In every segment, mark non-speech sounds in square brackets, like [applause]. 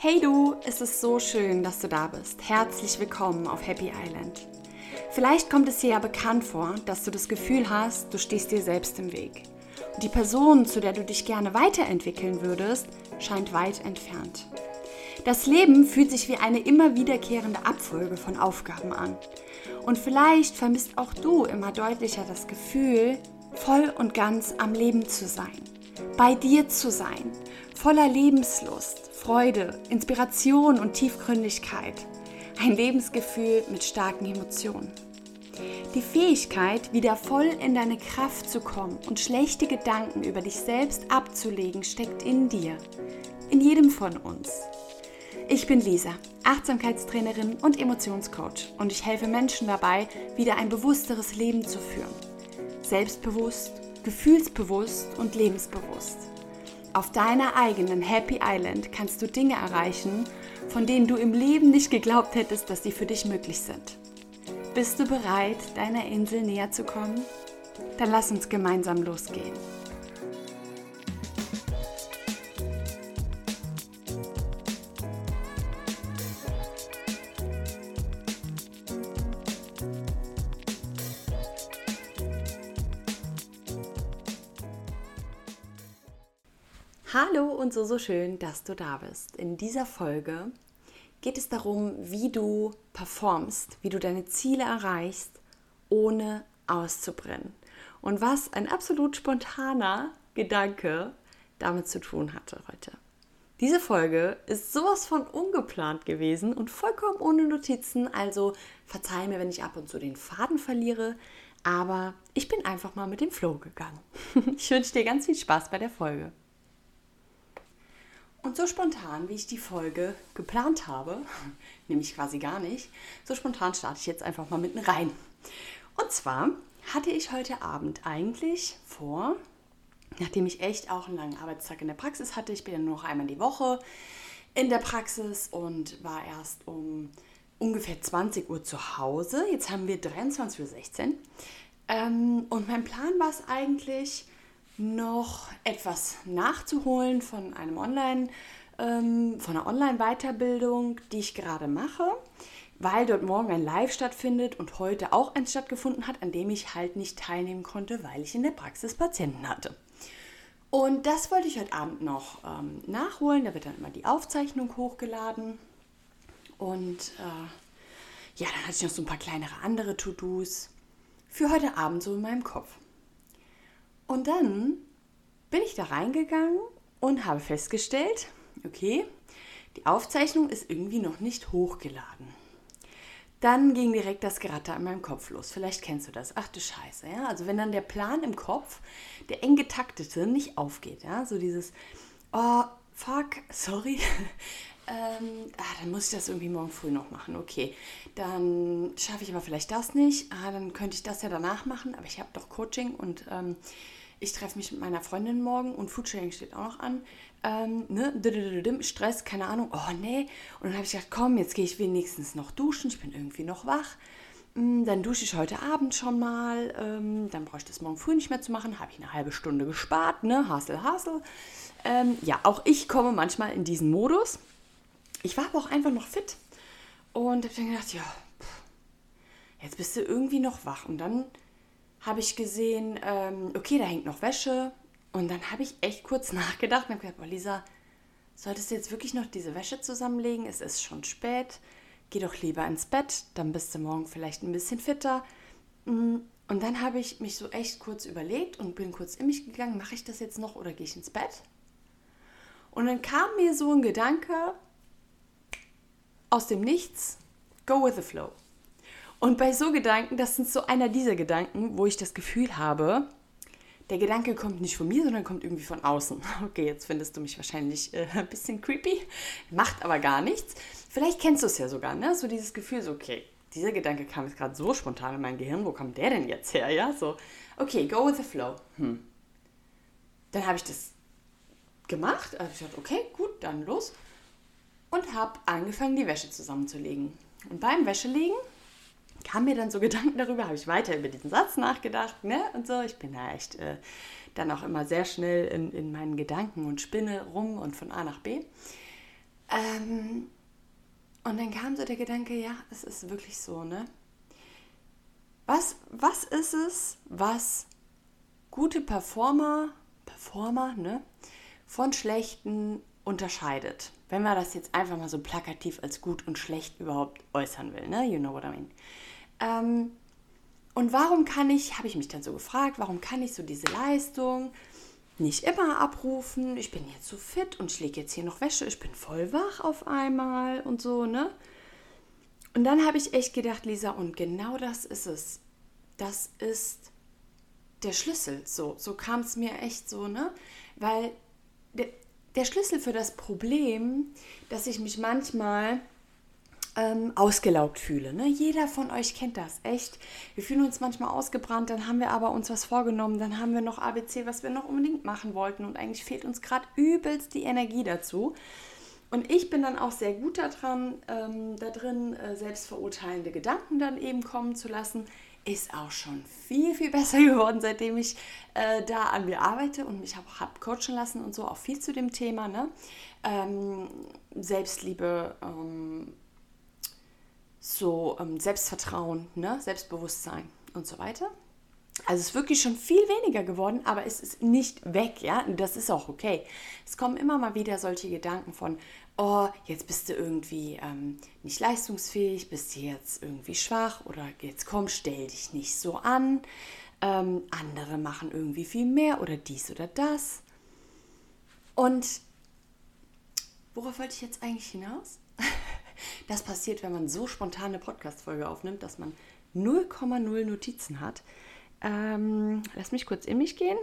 Hey du, es ist so schön, dass du da bist. Herzlich willkommen auf Happy Island. Vielleicht kommt es dir ja bekannt vor, dass du das Gefühl hast, du stehst dir selbst im Weg. Und die Person, zu der du dich gerne weiterentwickeln würdest, scheint weit entfernt. Das Leben fühlt sich wie eine immer wiederkehrende Abfolge von Aufgaben an. Und vielleicht vermisst auch du immer deutlicher das Gefühl, voll und ganz am Leben zu sein, bei dir zu sein, voller Lebenslust, Freude, Inspiration und Tiefgründigkeit. Ein Lebensgefühl mit starken Emotionen. Die Fähigkeit, wieder voll in deine Kraft zu kommen und schlechte Gedanken über dich selbst abzulegen, steckt in dir. In jedem von uns. Ich bin Lisa, Achtsamkeitstrainerin und Emotionscoach und ich helfe Menschen dabei, wieder ein bewussteres Leben zu führen. Selbstbewusst, gefühlsbewusst und lebensbewusst. Auf deiner eigenen Happy Island kannst du Dinge erreichen, von denen du im Leben nicht geglaubt hättest, dass sie für dich möglich sind. Bist du bereit, deiner Insel näher zu kommen? Dann lass uns gemeinsam losgehen. Und so, so schön, dass du da bist. In dieser Folge geht es darum, wie du performst, wie du deine Ziele erreichst, ohne auszubrennen. Und was ein absolut spontaner Gedanke damit zu tun hatte heute. Diese Folge ist sowas von ungeplant gewesen und vollkommen ohne Notizen, also verzeih mir, wenn ich ab und zu den Faden verliere, aber ich bin einfach mal mit dem Flow gegangen. [laughs] Ich wünsche dir ganz viel Spaß bei der Folge. Und so spontan, wie ich die Folge geplant habe, [laughs] nämlich quasi gar nicht, so spontan starte ich jetzt einfach mal mitten rein. Und zwar hatte ich heute Abend eigentlich vor, nachdem ich echt auch einen langen Arbeitstag in der Praxis hatte, ich bin ja nur noch einmal die Woche in der Praxis und war erst um ungefähr 20 Uhr zu Hause. Jetzt haben wir 23.16 Uhr. Ähm, und mein Plan war es eigentlich, noch etwas nachzuholen von einem Online, ähm, von einer Online-Weiterbildung, die ich gerade mache, weil dort morgen ein Live stattfindet und heute auch eins stattgefunden hat, an dem ich halt nicht teilnehmen konnte, weil ich in der Praxis Patienten hatte. Und das wollte ich heute Abend noch ähm, nachholen. Da wird dann immer die Aufzeichnung hochgeladen. Und äh, ja, dann hatte ich noch so ein paar kleinere andere To-Dos für heute Abend so in meinem Kopf. Und dann bin ich da reingegangen und habe festgestellt, okay, die Aufzeichnung ist irgendwie noch nicht hochgeladen. Dann ging direkt das Geratter in meinem Kopf los. Vielleicht kennst du das. Ach du Scheiße, ja. Also wenn dann der Plan im Kopf, der eng getaktete, nicht aufgeht, ja. So dieses, oh, fuck, sorry. [laughs] ähm, ah, dann muss ich das irgendwie morgen früh noch machen. Okay, dann schaffe ich aber vielleicht das nicht. Ah, dann könnte ich das ja danach machen. Aber ich habe doch Coaching und ähm, ich treffe mich mit meiner Freundin morgen und Foodsharing steht auch noch an. Ähm, ne? Stress, keine Ahnung. Oh nee. Und dann habe ich gedacht, komm, jetzt gehe ich wenigstens noch duschen. Ich bin irgendwie noch wach. Mm, dann dusche ich heute Abend schon mal. Ähm, dann brauche ich das morgen früh nicht mehr zu machen. Habe ich eine halbe Stunde gespart, ne? Hasel, Hasel. Ähm, ja, auch ich komme manchmal in diesen Modus. Ich war aber auch einfach noch fit. Und habe dann gedacht, ja, jetzt bist du irgendwie noch wach. Und dann habe ich gesehen, ähm, okay, da hängt noch Wäsche. Und dann habe ich echt kurz [laughs] nachgedacht und habe gedacht, oh Lisa, solltest du jetzt wirklich noch diese Wäsche zusammenlegen? Es ist schon spät. Geh doch lieber ins Bett, dann bist du morgen vielleicht ein bisschen fitter. Mm, und dann habe ich mich so echt kurz überlegt und bin kurz in mich gegangen, mache ich das jetzt noch oder gehe ich ins Bett? Und dann kam mir so ein Gedanke aus dem Nichts, go with the flow. Und bei so Gedanken, das sind so einer dieser Gedanken, wo ich das Gefühl habe, der Gedanke kommt nicht von mir, sondern kommt irgendwie von außen. [laughs] Okay, jetzt findest du mich wahrscheinlich äh, ein bisschen creepy, macht aber gar nichts. Vielleicht kennst du es ja sogar, ne? So dieses Gefühl, so, okay, dieser Gedanke kam jetzt gerade so spontan in mein Gehirn, wo kommt der denn jetzt her, ja? So, okay, go with the flow. Hm. Dann habe ich das gemacht, also ich dachte, okay, gut, dann los. Und habe angefangen, die Wäsche zusammenzulegen. Und beim Wäschelegen kam mir dann so Gedanken darüber, habe ich weiter über diesen Satz nachgedacht, ne? Und so. Ich bin da echt äh, dann auch immer sehr schnell in, in meinen Gedanken und spinne rum und von A nach B. Ähm, und dann kam so der Gedanke, ja, es ist wirklich so, ne? Was, was ist es, was gute Performer, Performer, ne, von schlechten unterscheidet? Wenn man das jetzt einfach mal so plakativ als gut und schlecht überhaupt äußern will, ne? You know what I mean. Ähm, und warum kann ich, habe ich mich dann so gefragt, warum kann ich so diese Leistung nicht immer abrufen? Ich bin jetzt so fit und ich lege jetzt hier noch Wäsche, ich bin voll wach auf einmal und so, ne? Und dann habe ich echt gedacht, Lisa, und genau das ist es. Das ist der Schlüssel. So, so kam es mir echt so, ne? Weil der, der Schlüssel für das Problem, dass ich mich manchmal ähm, ausgelaugt fühle. Ne? Jeder von euch kennt das, echt. Wir fühlen uns manchmal ausgebrannt, dann haben wir aber uns was vorgenommen, dann haben wir noch ABC, was wir noch unbedingt machen wollten und eigentlich fehlt uns gerade übelst die Energie dazu. Und ich bin dann auch sehr gut daran, ähm, da drin äh, selbstverurteilende Gedanken dann eben kommen zu lassen. Ist auch schon viel, viel [laughs] besser geworden, seitdem ich äh, da an mir arbeite und mich habe coachen lassen und so auch viel zu dem Thema. Ne? Ähm, Selbstliebe, ähm, so ähm, Selbstvertrauen, ne? Selbstbewusstsein und so weiter. Also es ist wirklich schon viel weniger geworden, aber es ist nicht weg, ja. Das ist auch okay. Es kommen immer mal wieder solche Gedanken von, oh, jetzt bist du irgendwie ähm, nicht leistungsfähig, bist du jetzt irgendwie schwach oder jetzt komm, stell dich nicht so an. Ähm, andere machen irgendwie viel mehr oder dies oder das. Und worauf wollte ich jetzt eigentlich hinaus? Das passiert, wenn man so spontan eine Podcast-Folge aufnimmt, dass man 0,0 Notizen hat. Ähm, lass mich kurz in mich gehen.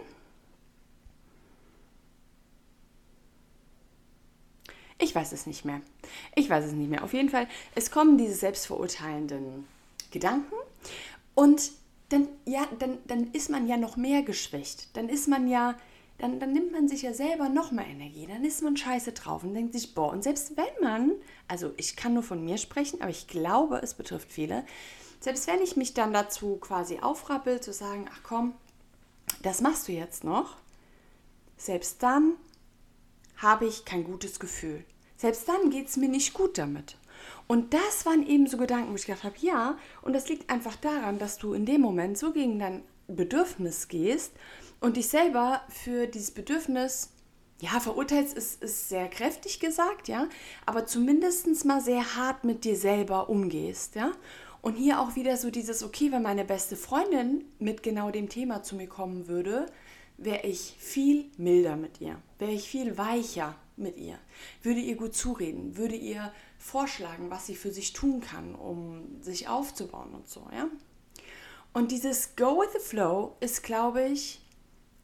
Ich weiß es nicht mehr. Ich weiß es nicht mehr. Auf jeden Fall, es kommen diese selbstverurteilenden Gedanken und dann, ja, dann, dann ist man ja noch mehr geschwächt. Dann ist man ja dann, dann nimmt man sich ja selber noch mehr Energie. Dann ist man scheiße drauf und denkt sich, boah, und selbst wenn man, also ich kann nur von mir sprechen, aber ich glaube, es betrifft viele, selbst wenn ich mich dann dazu quasi aufrappel, zu sagen, ach komm, das machst du jetzt noch, selbst dann habe ich kein gutes Gefühl. Selbst dann geht es mir nicht gut damit. Und das waren eben so Gedanken, wo ich gedacht habe, ja, und das liegt einfach daran, dass du in dem Moment so gegen dein Bedürfnis gehst und dich selber für dieses Bedürfnis, ja, verurteilst ist, ist sehr kräftig gesagt, ja, aber zumindest mal sehr hart mit dir selber umgehst, ja. Und hier auch wieder so dieses, okay, wenn meine beste Freundin mit genau dem Thema zu mir kommen würde, wäre ich viel milder mit ihr, wäre ich viel weicher mit ihr, würde ihr gut zureden, würde ihr vorschlagen, was sie für sich tun kann, um sich aufzubauen und so, ja. Und dieses Go with the Flow ist, glaube ich,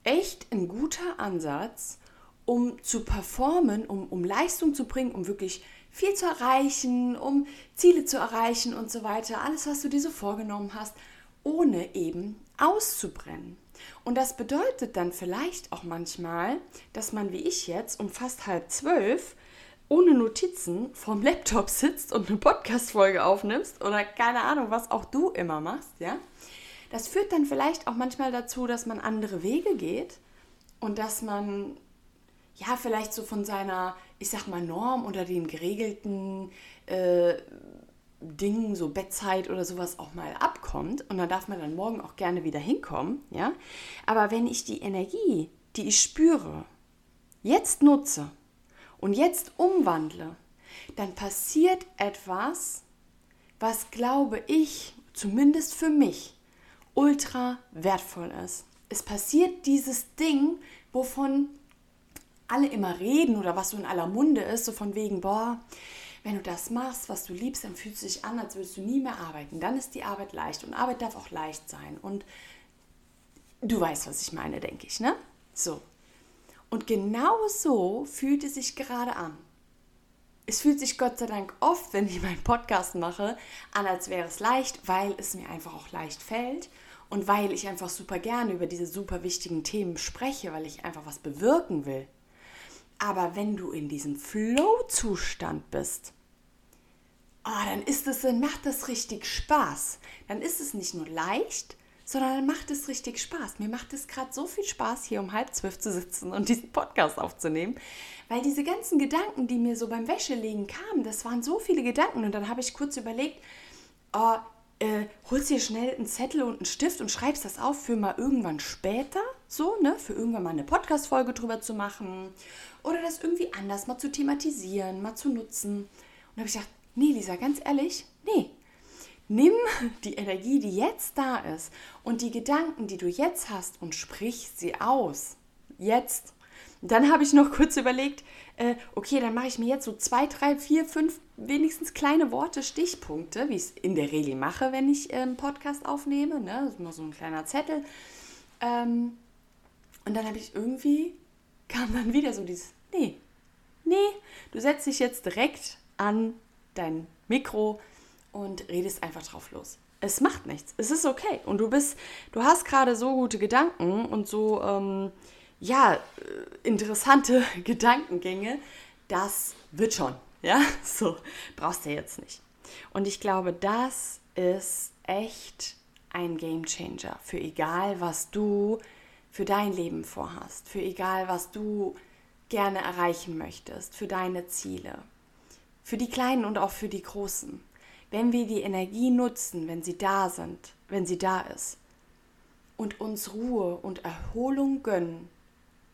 echt ein guter Ansatz, um zu performen, um, um Leistung zu bringen, um wirklich viel zu erreichen, um Ziele zu erreichen und so weiter. Alles, was du dir so vorgenommen hast, ohne eben auszubrennen. Und das bedeutet dann vielleicht auch manchmal, dass man wie ich jetzt um fast halb zwölf ohne Notizen vorm Laptop [laughs] sitzt und eine Podcast-Folge aufnimmst oder keine Ahnung, was auch du immer machst, ja. Das führt dann vielleicht auch manchmal dazu, dass man andere Wege geht und dass man ja vielleicht so von seiner, ich sag mal, Norm oder den geregelten äh, Dingen, so Bettzeit oder sowas auch mal abkommt. Und da darf man dann morgen auch gerne wieder hinkommen, ja. Aber wenn ich die Energie, die ich spüre, jetzt nutze und jetzt umwandle, dann passiert etwas, was glaube ich, zumindest für mich, ultra wertvoll ist. Es passiert dieses Ding, wovon alle immer reden oder was so in aller Munde ist, so von wegen, boah, wenn du das machst, was du liebst, dann fühlst du dich an, als würdest du nie mehr arbeiten. Dann ist die Arbeit leicht und Arbeit darf auch leicht sein. Und du weißt, was ich meine, denke ich, ne? So. Und genau so fühlt es sich gerade an es fühlt sich Gott sei Dank oft, wenn ich meinen Podcast mache, an, als wäre es leicht, weil es mir einfach auch leicht fällt und weil ich einfach super gerne über diese super wichtigen Themen spreche, weil ich einfach was bewirken will. Aber wenn du in diesem Flow-Zustand bist, oh, dann ist es, dann macht das richtig Spaß. Dann ist es nicht nur leicht, sondern dann macht es richtig Spaß. Mir macht es gerade so viel Spaß, hier um halb zwölf zu sitzen und diesen Podcast aufzunehmen, Weil diese ganzen Gedanken, die mir so beim Wäschelegen kamen, das waren so viele Gedanken. Und dann habe ich kurz überlegt, oh, äh, holst dir schnell einen Zettel und einen Stift und schreibst das auf für mal irgendwann später, so, ne, für irgendwann mal eine Podcast-Folge drüber zu machen oder das irgendwie anders mal zu thematisieren, mal zu nutzen. Und habe ich gedacht, nee, Lisa, ganz ehrlich, nee. Nimm die Energie, die jetzt da ist und die Gedanken, die du jetzt hast und sprich sie aus. Jetzt. Dann habe ich noch kurz überlegt, äh, okay, dann mache ich mir jetzt so zwei, drei, vier, fünf wenigstens kleine Worte, Stichpunkte, wie ich es in der Regel mache, wenn ich einen ähm, Podcast aufnehme. Ne? Das ist immer so ein kleiner Zettel. Ähm, und dann habe ich irgendwie, kam dann wieder so dieses, nee, nee, du setzt dich jetzt direkt an dein Mikro und redest einfach drauf los. Es macht nichts. Es ist okay. Und du bist, du hast gerade so gute Gedanken und so, ähm, ja, äh, interessante [laughs] Gedankengänge. Das wird schon. [laughs] Ja, so brauchst du jetzt nicht. Und ich glaube, das ist echt ein Game Changer für egal, was du für dein Leben vorhast, für egal, was du gerne erreichen möchtest, für deine Ziele, für die kleinen und auch für die großen. Wenn wir die Energie nutzen, wenn sie da sind, wenn sie da ist, und uns Ruhe und Erholung gönnen,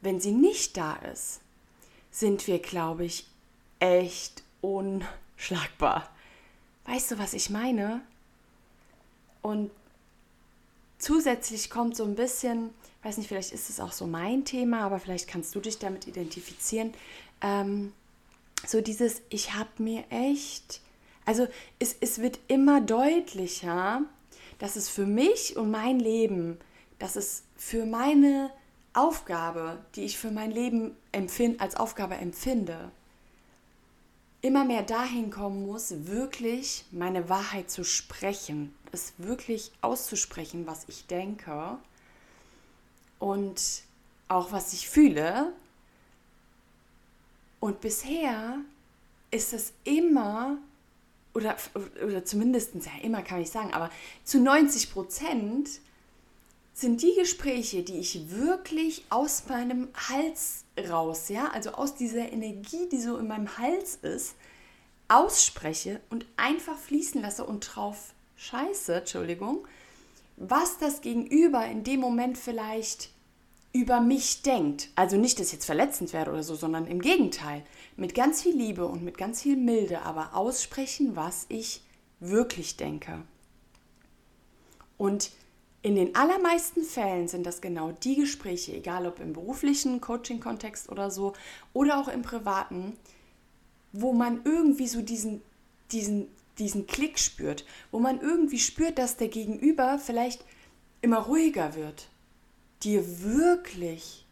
wenn sie nicht da ist, sind wir, glaube ich, echt unschlagbar. Weißt du, was ich meine? Und zusätzlich kommt so ein bisschen, weiß nicht, vielleicht ist es auch so mein Thema, aber vielleicht kannst du dich damit identifizieren. Ähm, so dieses, ich habe mir echt, also es, es wird immer deutlicher, dass es für mich und mein Leben, dass es für meine Aufgabe, die ich für mein Leben empfind, als Aufgabe empfinde, immer mehr dahin kommen muss, wirklich meine Wahrheit zu sprechen, es wirklich auszusprechen, was ich denke und auch was ich fühle. Und bisher ist es immer, oder, oder zumindest, ja immer kann ich sagen, aber zu 90 Prozent sind die Gespräche, die ich wirklich aus meinem Hals raus, ja, also aus dieser Energie, die so in meinem Hals ist, ausspreche und einfach fließen lasse und drauf scheiße, Entschuldigung, was das Gegenüber in dem Moment vielleicht über mich denkt. Also nicht, dass ich jetzt verletzend werde oder so, sondern im Gegenteil. Mit ganz viel Liebe und mit ganz viel Milde, aber aussprechen, was ich wirklich denke. Und in den allermeisten Fällen sind das genau die Gespräche, egal ob im beruflichen Coaching-Kontext oder so oder auch im privaten, wo man irgendwie so diesen, diesen, diesen Klick spürt, wo man irgendwie spürt, dass der Gegenüber vielleicht immer ruhiger wird, dir wirklich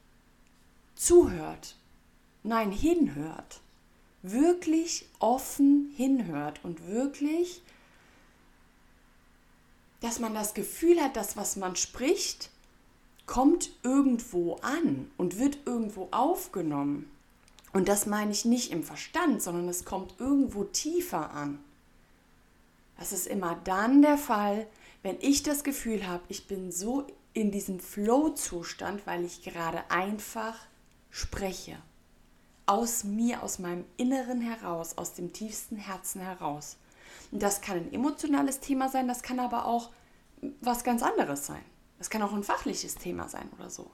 zuhört, nein, hinhört, wirklich offen hinhört und wirklich dass man das Gefühl hat, dass was man spricht, kommt irgendwo an und wird irgendwo aufgenommen. Und das meine ich nicht im Verstand, sondern es kommt irgendwo tiefer an. Das ist immer dann der Fall, wenn ich das Gefühl habe, ich bin so in diesem Flow-Zustand, weil ich gerade einfach spreche. Aus mir, aus meinem Inneren heraus, aus dem tiefsten Herzen heraus. Das kann ein emotionales Thema sein, das kann aber auch was ganz anderes sein. Das kann auch ein fachliches Thema sein oder so.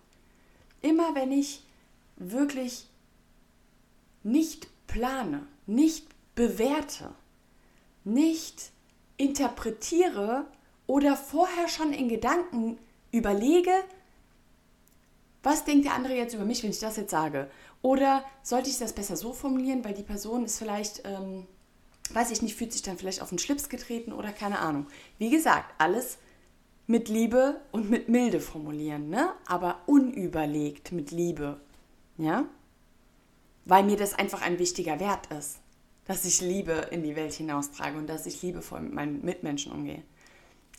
Immer wenn ich wirklich nicht plane, nicht bewerte, nicht interpretiere oder vorher schon in Gedanken überlege, was denkt der andere jetzt über mich, wenn ich das jetzt sage? Oder sollte ich das besser so formulieren, weil die Person ist vielleicht ähm, weiß ich nicht, fühlt sich dann vielleicht auf den Schlips getreten oder keine Ahnung. Wie gesagt, alles mit Liebe und mit Milde formulieren, ne? aber unüberlegt mit Liebe. Ja? Weil mir das einfach ein wichtiger Wert ist, dass ich Liebe in die Welt hinaustrage und dass ich liebevoll mit meinen Mitmenschen umgehe.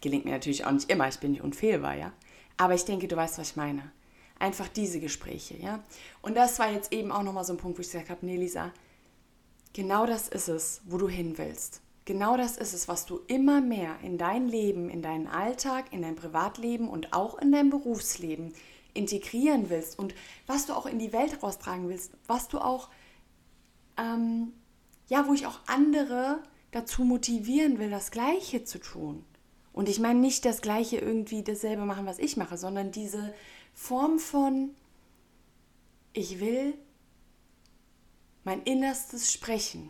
Gelingt mir natürlich auch nicht immer, ich bin nicht unfehlbar, ja. Aber ich denke, du weißt, was ich meine. Einfach diese Gespräche, ja. Und das war jetzt eben auch nochmal so ein Punkt, wo ich gesagt habe, nee, Lisa, Genau das ist es, wo du hin willst. Genau das ist es, was du immer mehr in dein Leben, in deinen Alltag, in dein Privatleben und auch in dein Berufsleben integrieren willst und was du auch in die Welt raustragen willst, was du auch ähm, ja, wo ich auch andere dazu motivieren will, das Gleiche zu tun. Und ich meine nicht das Gleiche irgendwie dasselbe machen, was ich mache, sondern diese Form von, ich will mein Innerstes sprechen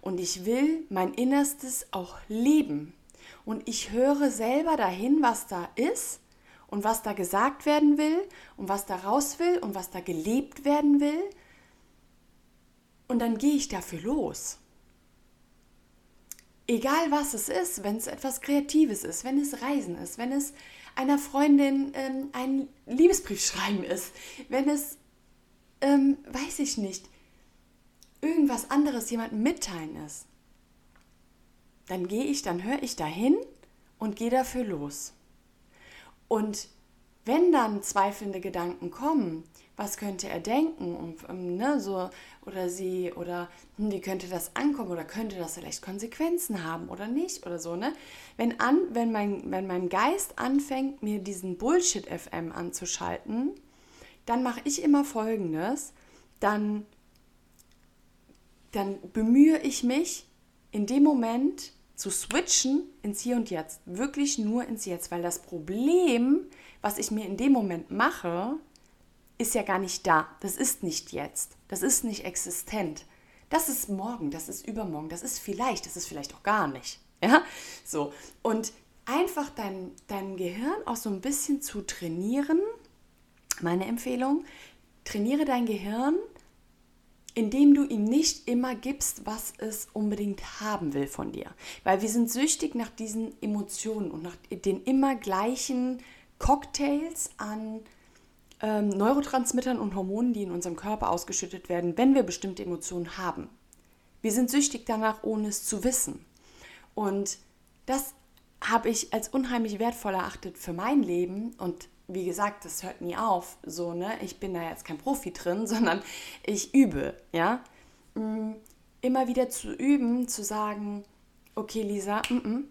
und ich will mein Innerstes auch leben. Und ich höre selber dahin, was da ist und was da gesagt werden will und was da raus will und was da gelebt werden will. Und dann gehe ich dafür los. Egal was es ist, wenn es etwas Kreatives ist, wenn es Reisen ist, wenn es einer Freundin ähm, ein Liebesbrief schreiben ist, wenn es, ähm, weiß ich nicht, irgendwas anderes jemandem mitteilen ist, dann gehe ich, dann höre ich dahin und gehe dafür los. Und wenn dann zweifelnde Gedanken kommen, was könnte er denken und ähm, ne, so oder sie oder hm, wie könnte das ankommen oder könnte das vielleicht Konsequenzen haben oder nicht oder so ne wenn an wenn mein wenn mein Geist anfängt mir diesen Bullshit FM anzuschalten dann mache ich immer Folgendes dann dann bemühe ich mich in dem Moment zu switchen ins Hier und Jetzt, wirklich nur ins Jetzt, weil das Problem, was ich mir in dem Moment mache, ist ja gar nicht da. Das ist nicht jetzt. Das ist nicht existent. Das ist morgen, das ist übermorgen, das ist vielleicht, das ist vielleicht auch gar nicht. [laughs] Ja, so. Und einfach dein, dein Gehirn auch so ein bisschen zu trainieren, meine Empfehlung, trainiere dein Gehirn indem du ihm nicht immer gibst, was es unbedingt haben will von dir. Weil wir sind süchtig nach diesen Emotionen und nach den immer gleichen Cocktails an ähm, Neurotransmittern und Hormonen, die in unserem Körper ausgeschüttet werden, wenn wir bestimmte Emotionen haben. Wir sind süchtig danach, ohne es zu wissen. Und das habe ich als unheimlich wertvoll erachtet für mein Leben und wie gesagt, das hört nie auf, so, ne? Ich bin da jetzt kein Profi drin, [laughs] sondern ich übe, ja? Mm, immer wieder zu üben, zu sagen, okay, Lisa, m -m,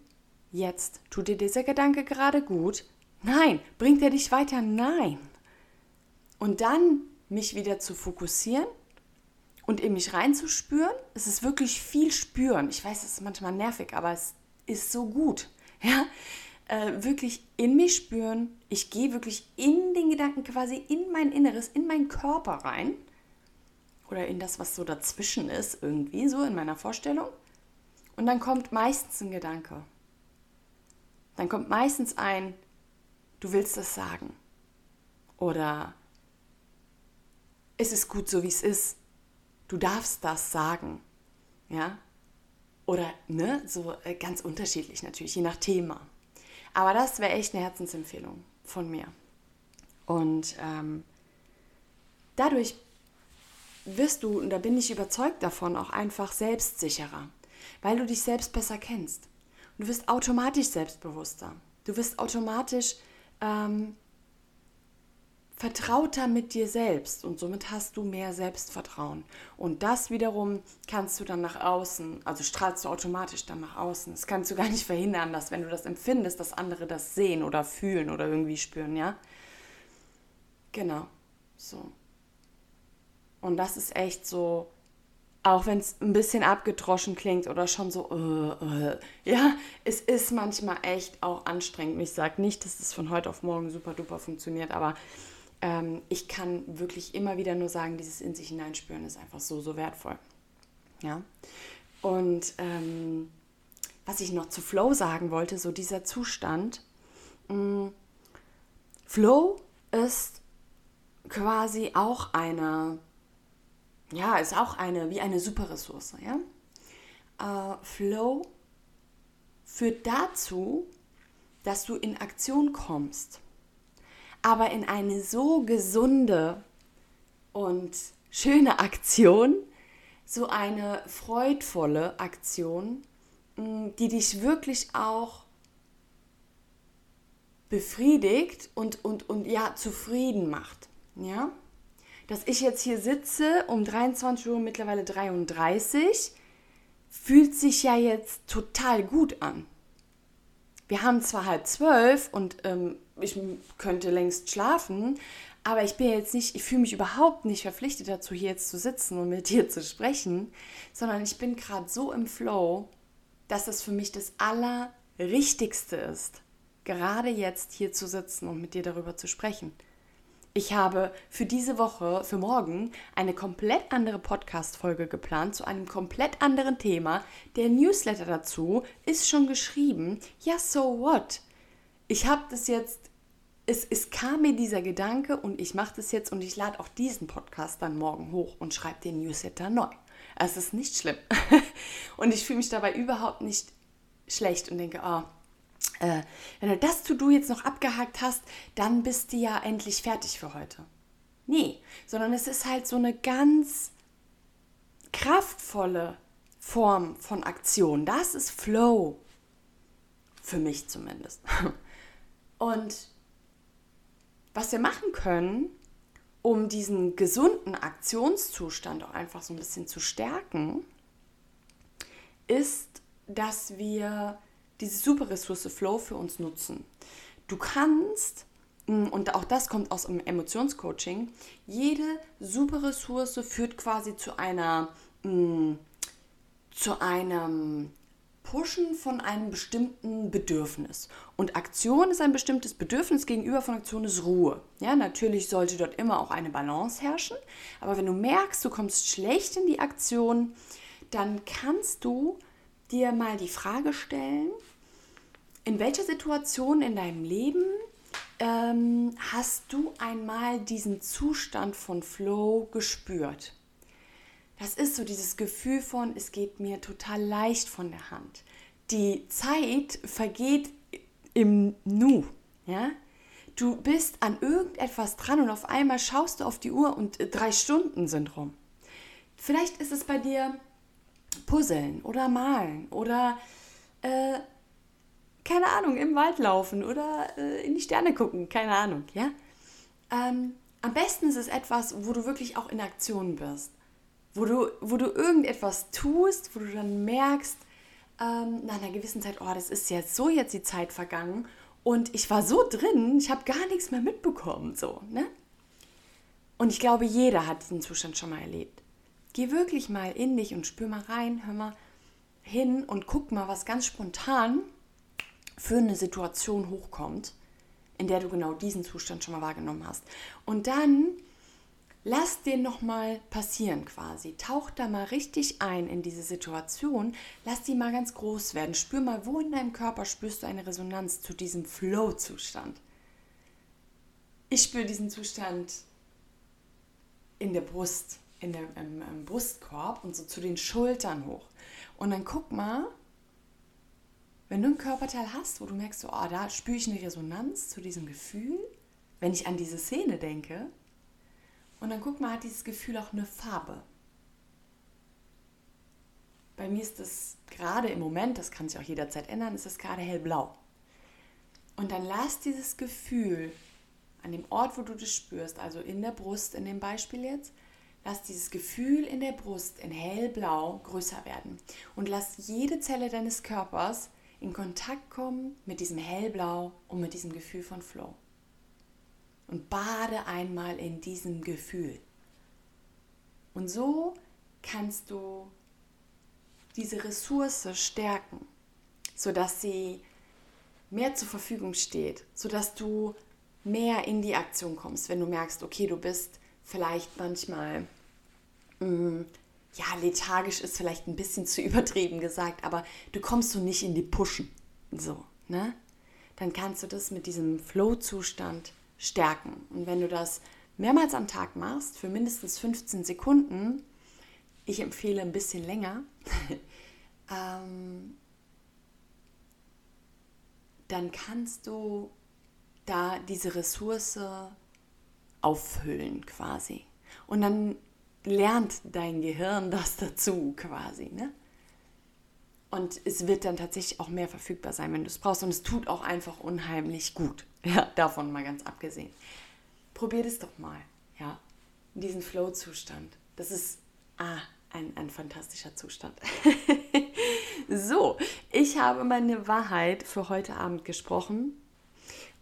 jetzt tut dir dieser Gedanke gerade gut. Nein, bringt er dich weiter? Nein. Und dann mich wieder zu fokussieren und in mich reinzuspüren. Es ist wirklich viel spüren. Ich weiß, es ist manchmal nervig, aber es ist so gut. [laughs] Ja, äh, wirklich in mich spüren. Ich gehe wirklich in den Gedanken quasi in mein Inneres, in meinen Körper rein. Oder in das, was so dazwischen ist, irgendwie so in meiner Vorstellung. Und dann kommt meistens ein Gedanke. Dann kommt meistens ein, du willst das sagen. Oder es ist gut so, wie es ist. Du darfst das sagen. Ja? Oder, ne, so äh, ganz unterschiedlich natürlich, je nach Thema. Aber das wäre echt eine Herzensempfehlung von mir. Und ähm, dadurch wirst du, und da bin ich überzeugt davon, auch einfach selbstsicherer, weil du dich selbst besser kennst. Und du wirst automatisch selbstbewusster. Du wirst automatisch ähm, vertrauter mit dir selbst und somit hast du mehr Selbstvertrauen. Und das wiederum kannst du dann nach außen, also strahlst du automatisch dann nach außen. Das kannst du gar nicht verhindern, dass wenn du das empfindest, dass andere das sehen oder fühlen oder irgendwie spüren, ja? Genau, so. Und das ist echt so, auch wenn es ein bisschen abgedroschen klingt oder schon so, uh, uh, ja, es ist manchmal echt auch anstrengend. Ich sage nicht, dass es von heute auf morgen super duper funktioniert, aber ähm, ich kann wirklich immer wieder nur sagen, dieses in sich hineinspüren ist einfach so, so wertvoll. Ja. Und ähm, was ich noch zu Flow sagen wollte, so dieser Zustand. Mh, mm, Flow ist quasi auch eine, ja, ist auch eine, wie eine Superressource, ja. Äh, Flow führt dazu, dass du in Aktion kommst aber in eine so gesunde und schöne Aktion, so eine freudvolle Aktion, mm, die dich wirklich auch befriedigt und, und, und ja, zufrieden macht. Ja? Dass ich jetzt hier sitze um 23 Uhr, mittlerweile 33, fühlt sich ja jetzt total gut an. Wir haben zwar halb zwölf und ähm, ich könnte längst schlafen, Aber ich bin jetzt nicht, ich fühle mich überhaupt nicht verpflichtet dazu, hier jetzt zu sitzen und mit [laughs] dir zu sprechen, sondern ich bin gerade so im Flow, dass es für mich das Allerrichtigste ist, gerade jetzt hier zu sitzen und mit dir darüber zu sprechen. Ich habe für diese Woche, für morgen, eine komplett andere Podcast-Folge geplant zu einem komplett anderen Thema. Der Newsletter dazu ist schon geschrieben. Ja, so what? Ich habe das jetzt, es, es kam mir dieser Gedanke und ich mache das jetzt und ich lade auch diesen Podcast dann morgen hoch und schreibe den Newsletter neu. Es ist nicht schlimm. [laughs] und ich fühle mich dabei überhaupt nicht schlecht und denke, oh, äh, wenn du das To-Do jetzt noch abgehakt hast, dann bist du ja endlich fertig für heute. Nee, sondern es ist halt so eine ganz kraftvolle Form von Aktion. Das ist Flow. Für mich zumindest. [laughs] Und was wir machen können, um diesen gesunden Aktionszustand auch einfach so ein bisschen zu stärken, ist, dass wir diese super Ressource Flow für uns nutzen. Du kannst, mm, und auch das kommt aus dem Emotionscoaching, jede super Ressource führt quasi zu einer, mm, zu einem Pushen von einem bestimmten Bedürfnis. Und Aktion ist ein bestimmtes Bedürfnis, gegenüber von Aktion ist Ruhe. Ja, natürlich sollte dort immer auch eine Balance herrschen. Aber wenn du merkst, du kommst schlecht in die Aktion, dann kannst du dir mal die Frage stellen, in welcher Situation in deinem Leben ähm, hast du einmal diesen Zustand von Flow gespürt? Das ist so dieses Gefühl von, es geht mir total leicht von der Hand. Die Zeit vergeht im Nu. Ja? Du bist an irgendetwas dran und auf einmal schaust du auf die Uhr und drei Stunden sind rum. Vielleicht ist es bei dir Puzzeln oder Malen oder äh, keine Ahnung, im Wald laufen oder äh, in die Sterne gucken, keine Ahnung, ja. Ähm, am besten ist es etwas, wo du wirklich auch in Aktion bist, wo du, wo du irgendetwas tust, wo du dann merkst, ähm, nach einer gewissen Zeit, oh, das ist jetzt so jetzt die Zeit vergangen und ich war so drin, ich habe gar nichts mehr mitbekommen, so, ne? Und ich glaube, jeder hat diesen Zustand schon mal erlebt. Geh wirklich mal in dich und spür mal rein, hör mal hin und guck mal, was ganz spontan für eine Situation hochkommt, in der du genau diesen Zustand schon mal wahrgenommen hast. Und dann lass den nochmal passieren quasi. Tauch da mal richtig ein in diese Situation. Lass die mal ganz groß werden. Spür mal, wo in deinem Körper spürst du eine Resonanz zu diesem Flow-Zustand. Ich spüre diesen Zustand in der Brust, in der, im, im Brustkorb und so zu den Schultern hoch. Und dann guck mal, wenn du ein Körperteil hast, wo du merkst, so, oh, da spüre ich eine Resonanz zu diesem Gefühl, wenn ich an diese Szene denke, und dann guck mal, hat dieses Gefühl auch eine Farbe. Bei mir ist das gerade im Moment, das kann sich auch jederzeit ändern, ist es gerade hellblau. Und dann lass dieses Gefühl an dem Ort, wo du das spürst, also in der Brust, in dem Beispiel jetzt, lass dieses Gefühl in der Brust in hellblau größer werden. Und lass jede Zelle deines Körpers in Kontakt kommen mit diesem Hellblau und mit diesem Gefühl von Flow. Und bade einmal in diesem Gefühl. Und so kannst du diese Ressource stärken, sodass sie mehr zur Verfügung steht, sodass du mehr in die Aktion kommst, wenn du merkst, okay, du bist vielleicht manchmal mh, mm, ja, lethargisch ist vielleicht ein bisschen zu übertrieben gesagt, aber du kommst so nicht in die Pushen. So, ne? Dann kannst du das mit diesem Flow-Zustand stärken. Und wenn du das mehrmals am Tag machst, für mindestens 15 Sekunden, ich empfehle ein bisschen länger, [laughs] ähm, dann kannst du da diese Ressource auffüllen quasi. Und dann lernt dein Gehirn das dazu quasi. Ne? Und es wird dann tatsächlich auch mehr verfügbar sein, wenn du es brauchst. Und es tut auch einfach unheimlich gut. [laughs] Ja, davon mal ganz abgesehen. Probier das doch mal, ja. Diesen Flow-Zustand. Das ist ah, ein, ein fantastischer Zustand. [laughs] so, ich habe meine Wahrheit für heute Abend gesprochen.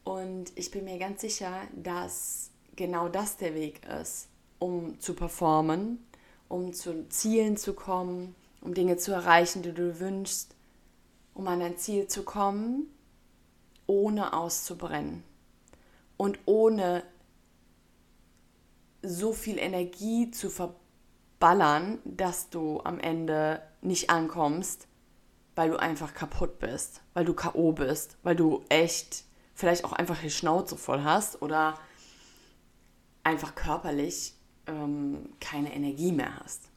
Und ich bin mir ganz sicher, dass genau das der Weg ist, um zu performen, um zu Zielen zu kommen, um Dinge zu erreichen, die du wünschst, um an ein Ziel zu kommen, ohne auszubrennen und ohne so viel Energie zu verballern, dass du am Ende nicht ankommst, weil du einfach kaputt bist, weil du KO bist, weil du echt vielleicht auch einfach die Schnauze voll hast oder einfach körperlich ähm, keine Energie mehr hast.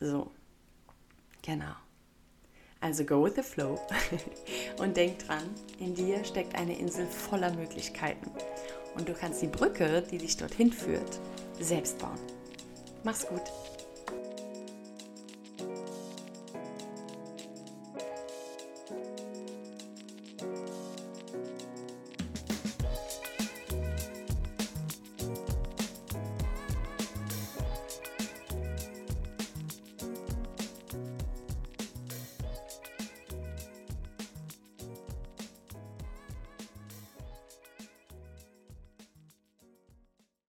So, genau. Also go with the flow [laughs] und denk dran, in dir steckt eine Insel voller Möglichkeiten und du kannst die Brücke, die dich dorthin führt, selbst bauen. Mach's gut.